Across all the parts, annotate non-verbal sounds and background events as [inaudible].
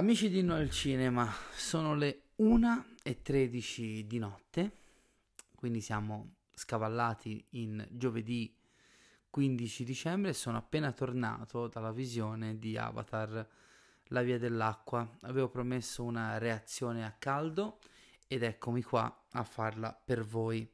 Amici di Noi al Cinema, sono le 1 e 13 di notte, quindi siamo scavallati in giovedì 15 dicembre e sono appena tornato dalla visione di Avatar La Via dell'Acqua. Avevo promesso una reazione a caldo ed eccomi qua a farla per voi.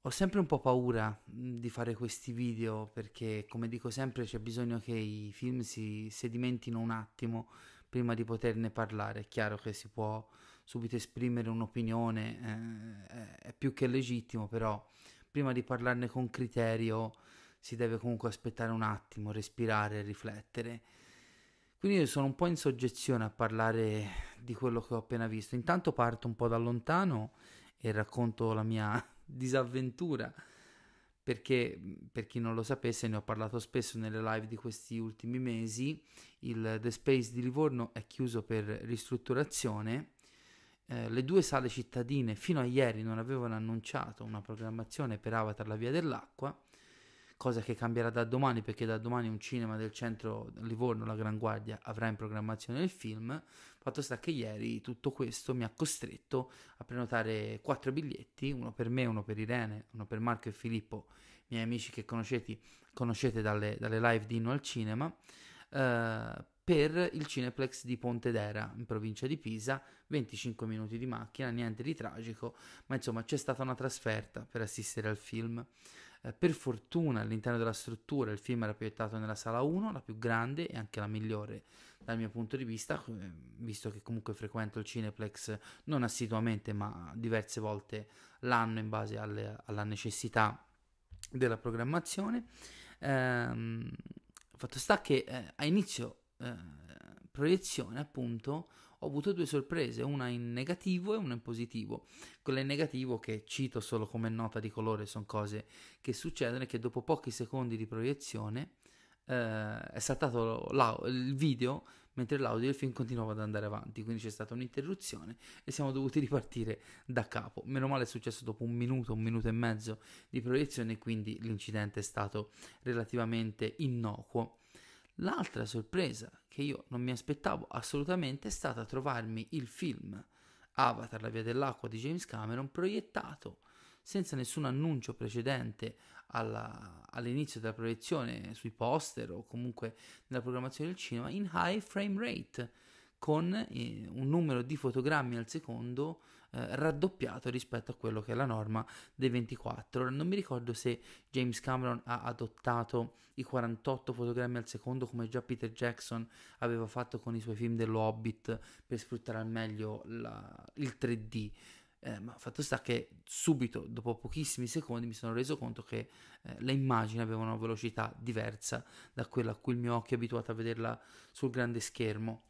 Ho sempre un po' paura di fare questi video perché, come dico sempre, c'è bisogno che i film si sedimentino un attimo prima di poterne parlare. È chiaro che si può subito esprimere un'opinione, eh, è più che legittimo, però prima di parlarne con criterio si deve comunque aspettare un attimo, respirare, riflettere. Quindi io sono un po' in soggezione a parlare di quello che ho appena visto. Intanto parto un po' da lontano e racconto la mia [laughs] disavventura perché per chi non lo sapesse ne ho parlato spesso nelle live di questi ultimi mesi il The Space di Livorno è chiuso per ristrutturazione. Eh, le due sale cittadine fino a ieri non avevano annunciato una programmazione per Avatar la via dell'acqua cosa che cambierà da domani perché da domani un cinema del centro Livorno, la Gran Guardia, avrà in programmazione il film. Fatto sta che ieri tutto questo mi ha costretto a prenotare quattro biglietti, uno per me, uno per Irene, uno per Marco e Filippo, miei amici che conoscete, conoscete dalle, dalle live di Inno al Cinema, eh, per il Cineplex di Pontedera, in provincia di Pisa, 25 minuti di macchina, niente di tragico, ma insomma c'è stata una trasferta per assistere al film. Eh, per fortuna all'interno della struttura il film era proiettato nella sala 1, la più grande e anche la migliore dal mio punto di vista, eh, visto che comunque frequento il Cineplex non assiduamente ma diverse volte l'anno in base alle, alla necessità della programmazione. Ehm, fatto sta che eh, a inizio eh, proiezione appunto ho avuto due sorprese, una in negativo e una in positivo. Quella in negativo che cito solo come nota di colore, sono cose che succedono e che dopo pochi secondi di proiezione eh, è saltato il video mentre l'audio del film continuava ad andare avanti, quindi c'è stata un'interruzione e siamo dovuti ripartire da capo. Meno male è successo dopo un minuto, un minuto e mezzo di proiezione, quindi l'incidente è stato relativamente innocuo. L'altra sorpresa che io non mi aspettavo assolutamente è stata trovarmi il film Avatar, la via dell'acqua di James Cameron proiettato senza nessun annuncio precedente alla, all'inizio della proiezione sui poster o comunque nella programmazione del cinema in high frame rate con eh, un numero di fotogrammi al secondo eh, raddoppiato rispetto a quello che è la norma dei 24. Ora non mi ricordo se James Cameron ha adottato i 48 fotogrammi al secondo come già Peter Jackson aveva fatto con i suoi film dello Hobbit per sfruttare al meglio la, il 3D. Eh, ma fatto sta che subito, dopo pochissimi secondi, mi sono reso conto che eh, le immagini avevano una velocità diversa da quella a cui il mio occhio è abituato a vederla sul grande schermo.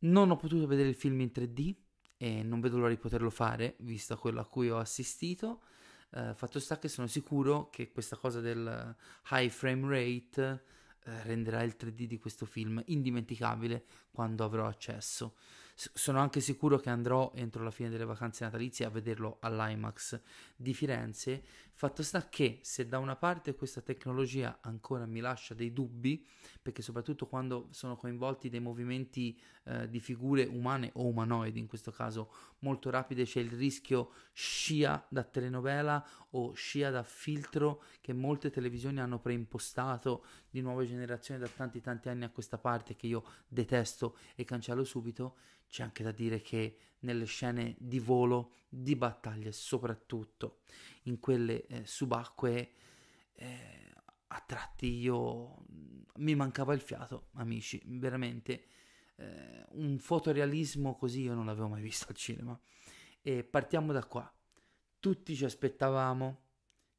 Non ho potuto vedere il film in 3D e non vedo l'ora di poterlo fare, visto quello a cui ho assistito. Uh, fatto sta che sono sicuro che questa cosa del high frame rate uh, renderà il 3D di questo film indimenticabile quando avrò accesso sono anche sicuro che andrò entro la fine delle vacanze natalizie a vederlo all'IMAX di Firenze. Fatto sta che se da una parte questa tecnologia ancora mi lascia dei dubbi, perché soprattutto quando sono coinvolti dei movimenti eh, di figure umane o umanoidi, in questo caso molto rapide, c'è il rischio scia da telenovela o scia da filtro che molte televisioni hanno preimpostato di nuove generazioni da tanti tanti anni a questa parte che io detesto e cancello subito c'è anche da dire che nelle scene di volo, di battaglie, soprattutto in quelle eh, subacquee, eh, a tratti io mi mancava il fiato, amici, veramente eh, un fotorealismo così io non l'avevo mai visto al cinema. E partiamo da qua. Tutti ci aspettavamo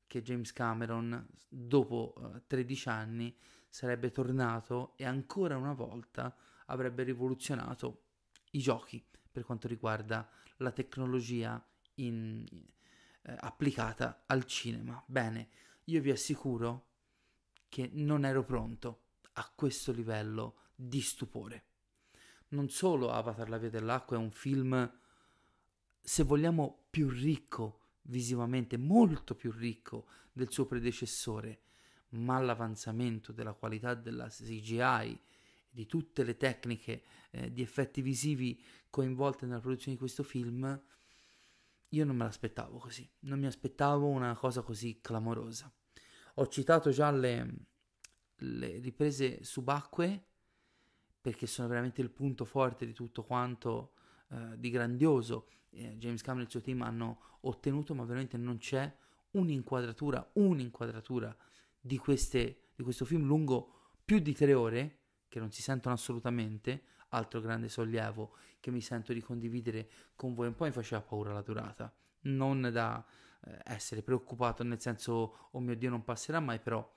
che James Cameron, dopo uh, 13 anni, sarebbe tornato e ancora una volta avrebbe rivoluzionato i giochi per quanto riguarda la tecnologia in, eh, applicata al cinema. Bene, io vi assicuro che non ero pronto a questo livello di stupore. Non solo Avatar la via dell'acqua è un film, se vogliamo, più ricco visivamente, molto più ricco del suo predecessore, ma l'avanzamento della qualità della CGI, di tutte le tecniche eh, di effetti visivi coinvolte nella produzione di questo film, io non me l'aspettavo così, non mi aspettavo una cosa così clamorosa. Ho citato già le, le riprese subacquee perché sono veramente il punto forte di tutto quanto eh, di grandioso eh, James Cameron e il suo team hanno ottenuto, ma veramente non c'è un'inquadratura, un'inquadratura di, queste, di questo film lungo più di tre ore, che non si sentono assolutamente, altro grande sollievo che mi sento di condividere con voi. Un po' mi faceva paura la durata, non da eh, essere preoccupato nel senso, oh mio Dio, non passerà mai, però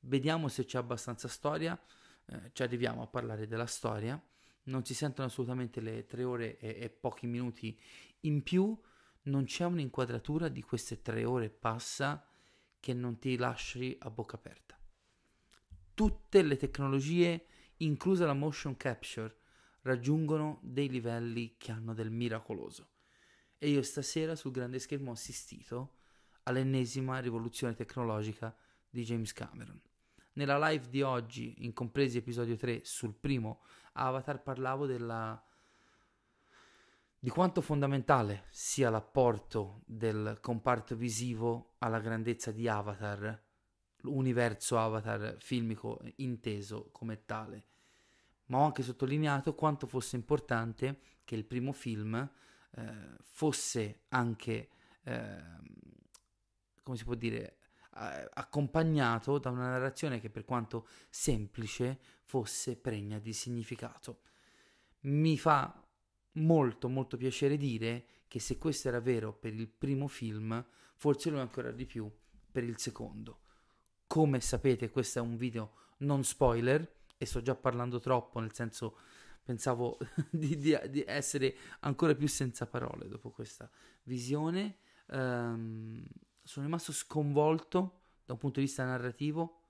vediamo se c'è abbastanza storia, eh, ci arriviamo a parlare della storia. Non si sentono assolutamente le tre ore e, e pochi minuti in più, non c'è un'inquadratura di queste tre ore passa che non ti lasci a bocca aperta. Tutte le tecnologie, inclusa la motion capture, raggiungono dei livelli che hanno del miracoloso. E io stasera sul grande schermo ho assistito all'ennesima rivoluzione tecnologica di James Cameron. Nella live di oggi, in compresi episodio 3, sul primo Avatar, parlavo della di quanto fondamentale sia l'apporto del comparto visivo alla grandezza di Avatar, l'universo Avatar filmico inteso come tale, ma ho anche sottolineato quanto fosse importante che il primo film eh, fosse anche, eh, come si può dire, accompagnato da una narrazione che per quanto semplice fosse pregna di significato. Mi fa molto molto piacere dire che se questo era vero per il primo film, forse lo è ancora di più per il secondo. Come sapete questo è un video non spoiler e sto già parlando troppo, nel senso pensavo [laughs] di, di, di essere ancora più senza parole dopo questa visione. Um, sono rimasto sconvolto da un punto di vista narrativo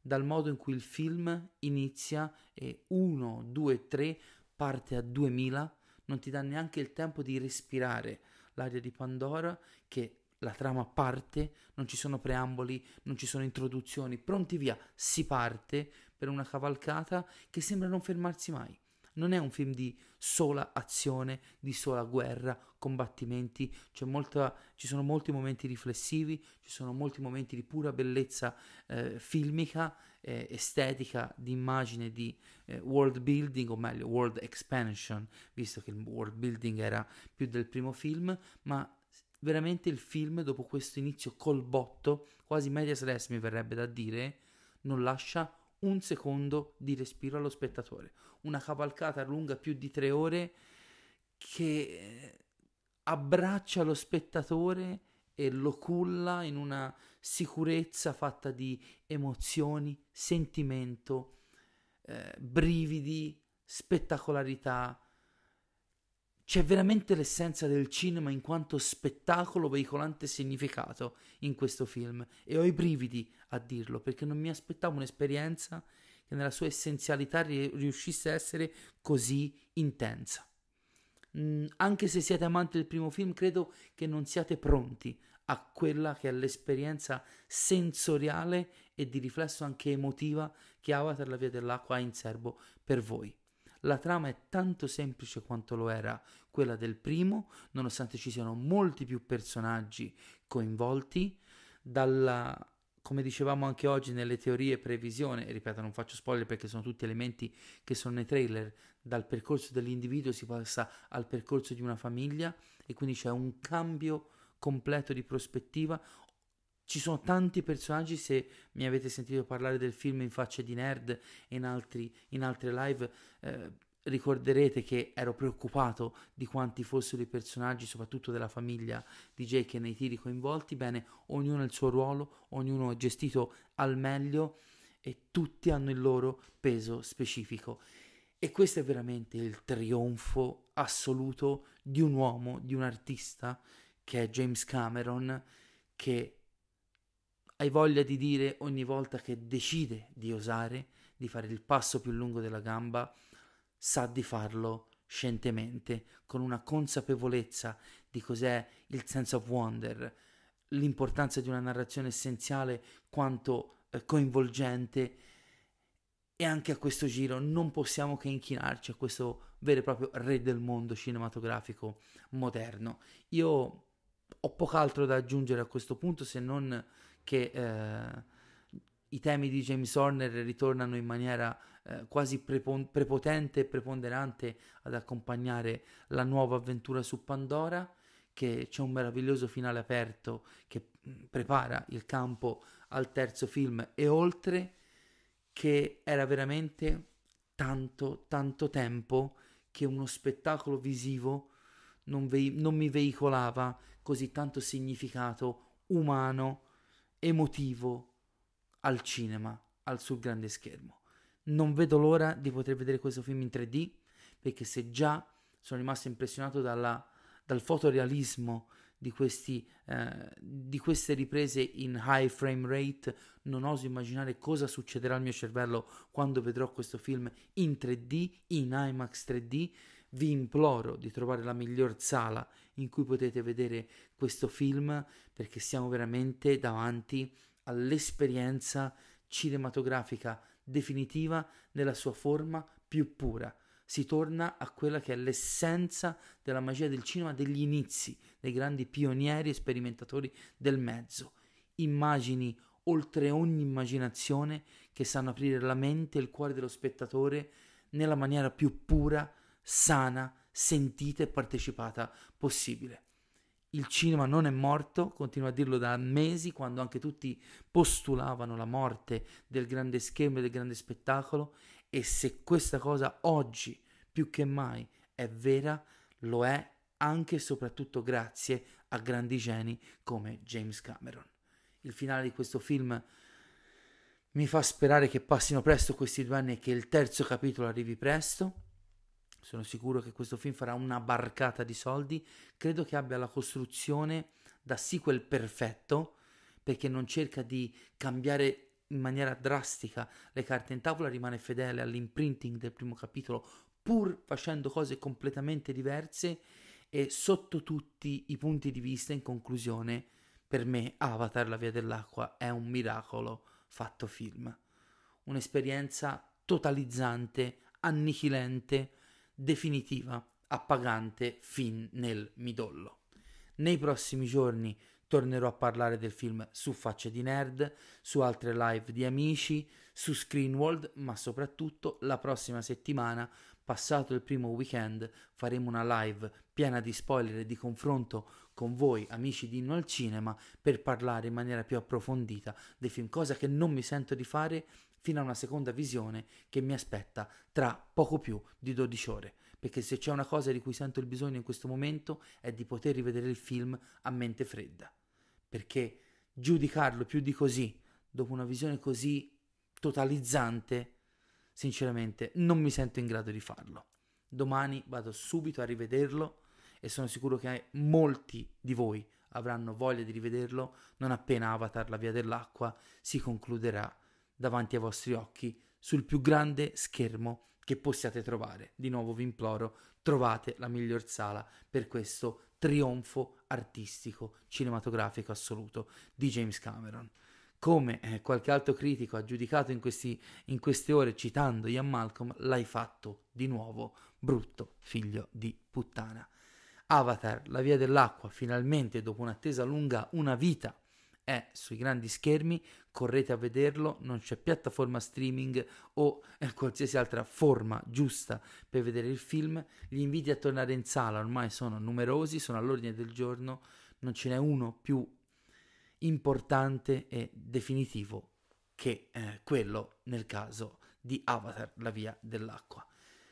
dal modo in cui il film inizia e 1, 2, 3 parte a 2000 non ti dà neanche il tempo di respirare l'aria di Pandora che la trama parte, non ci sono preamboli, non ci sono introduzioni, pronti via, si parte per una cavalcata che sembra non fermarsi mai. Non è un film di sola azione, di sola guerra, combattimenti, molta, ci sono molti momenti riflessivi, ci sono molti momenti di pura bellezza eh, filmica eh, estetica, di immagine, di eh, world building, o meglio, world expansion, visto che il world building era più del primo film, ma veramente il film, dopo questo inizio col botto, quasi medias res mi verrebbe da dire, non lascia un secondo di respiro allo spettatore. Una cavalcata lunga più di tre ore che abbraccia lo spettatore e lo culla in una sicurezza fatta di emozioni, sentimento, eh, brividi, spettacolarità. C'è veramente l'essenza del cinema in quanto spettacolo veicolante significato in questo film e ho i brividi a dirlo perché non mi aspettavo un'esperienza che nella sua essenzialità riuscisse a essere così intensa. Mm, anche se siete amanti del primo film, credo che non siate pronti a quella che è l'esperienza sensoriale e di riflesso anche emotiva che Avatar la via dell'acqua ha in serbo per voi. La trama è tanto semplice quanto lo era quella del primo, nonostante ci siano molti più personaggi coinvolti, dalla, come dicevamo anche oggi nelle teorie previsione, ripeto non faccio spoiler perché sono tutti elementi che sono nei trailer, dal percorso dell'individuo si passa al percorso di una famiglia e quindi c'è un cambio completo di prospettiva. Ci sono tanti personaggi, se mi avete sentito parlare del film in faccia di nerd e in, altri, in altre live, eh, ricorderete che ero preoccupato di quanti fossero i personaggi, soprattutto della famiglia di Jake e nei tiri coinvolti. Bene, ognuno ha il suo ruolo, ognuno è gestito al meglio e tutti hanno il loro peso specifico. E questo è veramente il trionfo assoluto di un uomo, di un artista che è James Cameron, che hai voglia di dire ogni volta che decide di osare, di fare il passo più lungo della gamba, sa di farlo scientemente, con una consapevolezza di cos'è il sense of wonder, l'importanza di una narrazione essenziale quanto eh, coinvolgente e anche a questo giro non possiamo che inchinarci a questo vero e proprio re del mondo cinematografico moderno. Io ho poco altro da aggiungere a questo punto se non che eh, i temi di James Horner ritornano in maniera eh, quasi prepon- prepotente e preponderante ad accompagnare la nuova avventura su Pandora, che c'è un meraviglioso finale aperto che mm, prepara il campo al terzo film e oltre che era veramente tanto, tanto tempo che uno spettacolo visivo non, ve- non mi veicolava così tanto significato umano, emotivo al cinema, al sul grande schermo. Non vedo l'ora di poter vedere questo film in 3D perché se già sono rimasto impressionato dalla, dal fotorealismo di, questi, eh, di queste riprese in high frame rate, non oso immaginare cosa succederà al mio cervello quando vedrò questo film in 3D, in IMAX 3D. Vi imploro di trovare la miglior sala in cui potete vedere questo film perché siamo veramente davanti all'esperienza cinematografica definitiva nella sua forma più pura si torna a quella che è l'essenza della magia del cinema degli inizi, dei grandi pionieri e sperimentatori del mezzo. Immagini oltre ogni immaginazione che sanno aprire la mente e il cuore dello spettatore nella maniera più pura, sana, sentita e partecipata possibile. Il cinema non è morto, continuo a dirlo da mesi, quando anche tutti postulavano la morte del grande schermo e del grande spettacolo, e se questa cosa oggi più che mai è vera, lo è anche e soprattutto grazie a grandi geni come James Cameron. Il finale di questo film mi fa sperare che passino presto questi due anni e che il terzo capitolo arrivi presto. Sono sicuro che questo film farà una barcata di soldi. Credo che abbia la costruzione da sequel perfetto perché non cerca di cambiare in maniera drastica le carte in tavola, rimane fedele all'imprinting del primo capitolo, pur facendo cose completamente diverse e sotto tutti i punti di vista, in conclusione, per me Avatar, la via dell'acqua, è un miracolo fatto film. Un'esperienza totalizzante, annichilente, definitiva, appagante fin nel midollo. Nei prossimi giorni tornerò a parlare del film su Facce di Nerd, su altre live di amici, su Screenworld, ma soprattutto la prossima settimana, passato il primo weekend, faremo una live piena di spoiler e di confronto con voi, amici di Inno al Cinema, per parlare in maniera più approfondita dei film, cosa che non mi sento di fare fino a una seconda visione che mi aspetta tra poco più di 12 ore. Perché se c'è una cosa di cui sento il bisogno in questo momento è di poter rivedere il film a mente fredda. Perché giudicarlo più di così, dopo una visione così totalizzante, sinceramente non mi sento in grado di farlo. Domani vado subito a rivederlo e sono sicuro che molti di voi avranno voglia di rivederlo non appena Avatar la via dell'acqua si concluderà davanti ai vostri occhi sul più grande schermo che possiate trovare. Di nuovo vi imploro, trovate la miglior sala per questo trionfo artistico cinematografico assoluto di James Cameron. Come eh, qualche altro critico ha giudicato in, questi, in queste ore citando Ian Malcolm, l'hai fatto di nuovo, brutto figlio di puttana. Avatar, la via dell'acqua, finalmente dopo un'attesa lunga una vita è sui grandi schermi, correte a vederlo, non c'è piattaforma streaming o eh, qualsiasi altra forma giusta per vedere il film. Gli inviti a tornare in sala ormai sono numerosi, sono all'ordine del giorno, non ce n'è uno più importante e definitivo che eh, quello nel caso di Avatar, la via dell'acqua.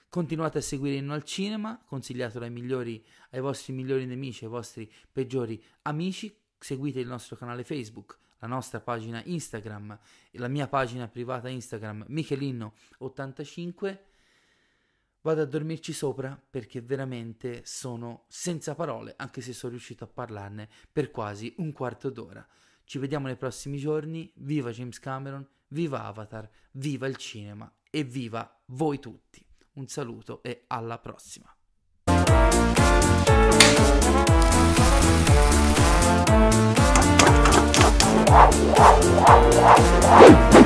Continuate a seguire Inno al Cinema, consigliatelo ai, migliori, ai vostri migliori nemici, ai vostri peggiori amici, seguite il nostro canale Facebook, la nostra pagina Instagram, e la mia pagina privata Instagram Michelino85. Vado a dormirci sopra perché veramente sono senza parole, anche se sono riuscito a parlarne per quasi un quarto d'ora. Ci vediamo nei prossimi giorni. Viva James Cameron, viva Avatar, viva il cinema e viva voi tutti. Un saluto e alla prossima. Thank